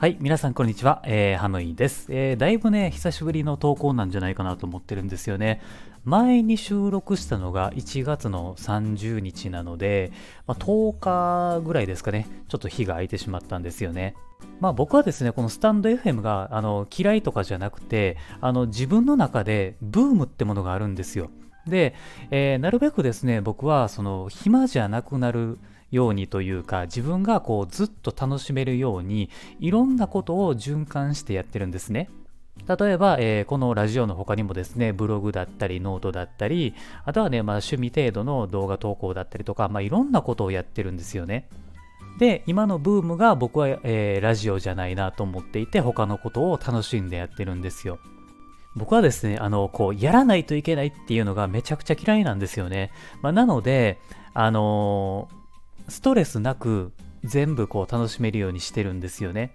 はい、皆さんこんにちは、えー、ハムイです、えー、だいぶね、久しぶりの投稿なんじゃないかなと思ってるんですよね。前に収録したのが1月の30日なので、まあ、10日ぐらいですかね、ちょっと日が空いてしまったんですよね。まあ僕はですね、このスタンド FM があの嫌いとかじゃなくて、あの自分の中でブームってものがあるんですよ。で、えー、なるべくですね、僕はその暇じゃなくなるようにというか自分がこうずっと楽しめるようにいろんなことを循環してやってるんですね。例えば、えー、このラジオの他にもですね、ブログだったり、ノートだったり、あとはね、まあ、趣味程度の動画投稿だったりとか、まあ、いろんなことをやってるんですよね。で、今のブームが僕は、えー、ラジオじゃないなと思っていて、他のことを楽しんでやってるんですよ。僕はですね、あの、こう、やらないといけないっていうのがめちゃくちゃ嫌いなんですよね。まあ、なので、あのストレスなく全部こう楽しめるようにしてるんですよね。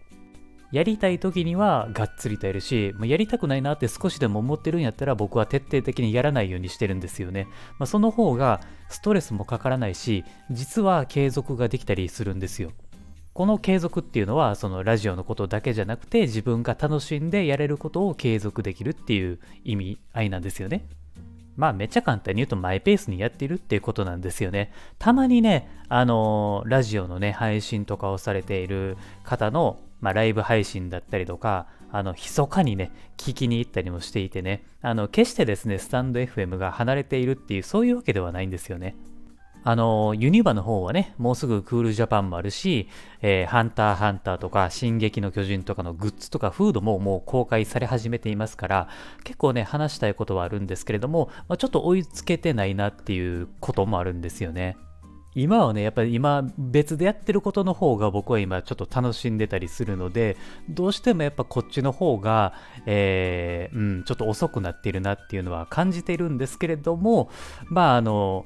やりたい時にはがっつりとやるし、もうやりたくないなって少しでも思ってるんやったら僕は徹底的にやらないようにしてるんですよね。まあ、その方がストレスもかからないし、実は継続ができたりするんですよ。この継続っていうのはそのラジオのことだけじゃなくて自分が楽しんでやれることを継続できるっていう意味合いなんですよね。まあめっちゃ簡単に言うとマイペースにやってるっていうことなんですよね。たまにね、あのー、ラジオのね、配信とかをされている方の、まあ、ライブ配信だったりとか、あの、密かにね、聞きに行ったりもしていてね、あの、決してですね、スタンド FM が離れているっていう、そういうわけではないんですよね。あの、ユニバの方はね、もうすぐクールジャパンもあるし、えー、ハンターハンターとか、進撃の巨人とかのグッズとかフードももう公開され始めていますから、結構ね、話したいことはあるんですけれども、まあ、ちょっと追いつけてないなっていうこともあるんですよね。今はね、やっぱり今別でやってることの方が僕は今ちょっと楽しんでたりするので、どうしてもやっぱこっちの方が、えー、うん、ちょっと遅くなっているなっていうのは感じているんですけれども、まああの、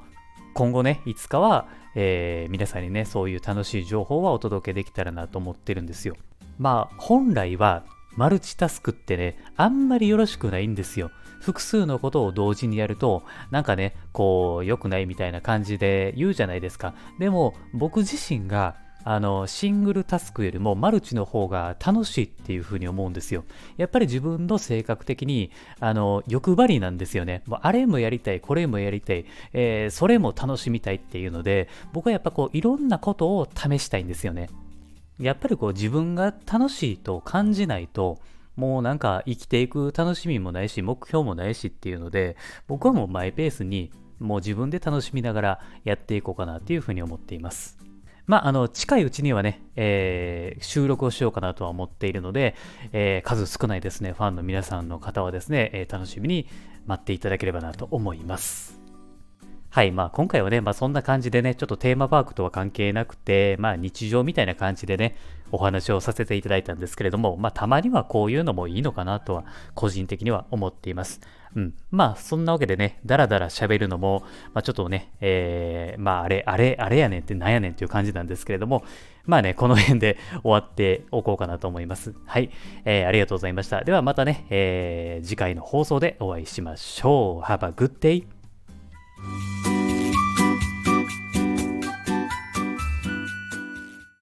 今後ね、いつかは、えー、皆さんにね、そういう楽しい情報はお届けできたらなと思ってるんですよ。まあ、本来はマルチタスクってね、あんまりよろしくないんですよ。複数のことを同時にやると、なんかね、こう、良くないみたいな感じで言うじゃないですか。でも、僕自身があの、シングルタスクよりもマルチの方が楽しいっていうふうに思うんですよ。やっぱり自分の性格的に、あの、欲張りなんですよね。もうあれもやりたい、これもやりたい、えー、それも楽しみたいっていうので、僕はやっぱこう、いろんなことを試したいんですよね。やっぱりこう、自分が楽しいと感じないと、もうなんか生きていく楽しみもないし、目標もないしっていうので、僕はもうマイペースに、もう自分で楽しみながらやっていこうかなっていうふうに思っています。まあ、あの、近いうちにはね、えー、収録をしようかなとは思っているので、えー、数少ないですね、ファンの皆さんの方はですね、えー、楽しみに待っていただければなと思います。はい、まあ今回はね、まあそんな感じでね、ちょっとテーマパークとは関係なくて、まあ日常みたいな感じでね、お話をさせていただいたんですけれども、まあたまにはこういうのもいいのかなとは、個人的には思っています。うん。まあ、そんなわけでね、だらだら喋るのも、まあ、ちょっとね、えー、まあ、あれ、あれ、あれやねんってなんやねんっていう感じなんですけれども、まあね、この辺で 終わっておこうかなと思います。はい。えー、ありがとうございました。ではまたね、えー、次回の放送でお会いしましょう。Have a good day!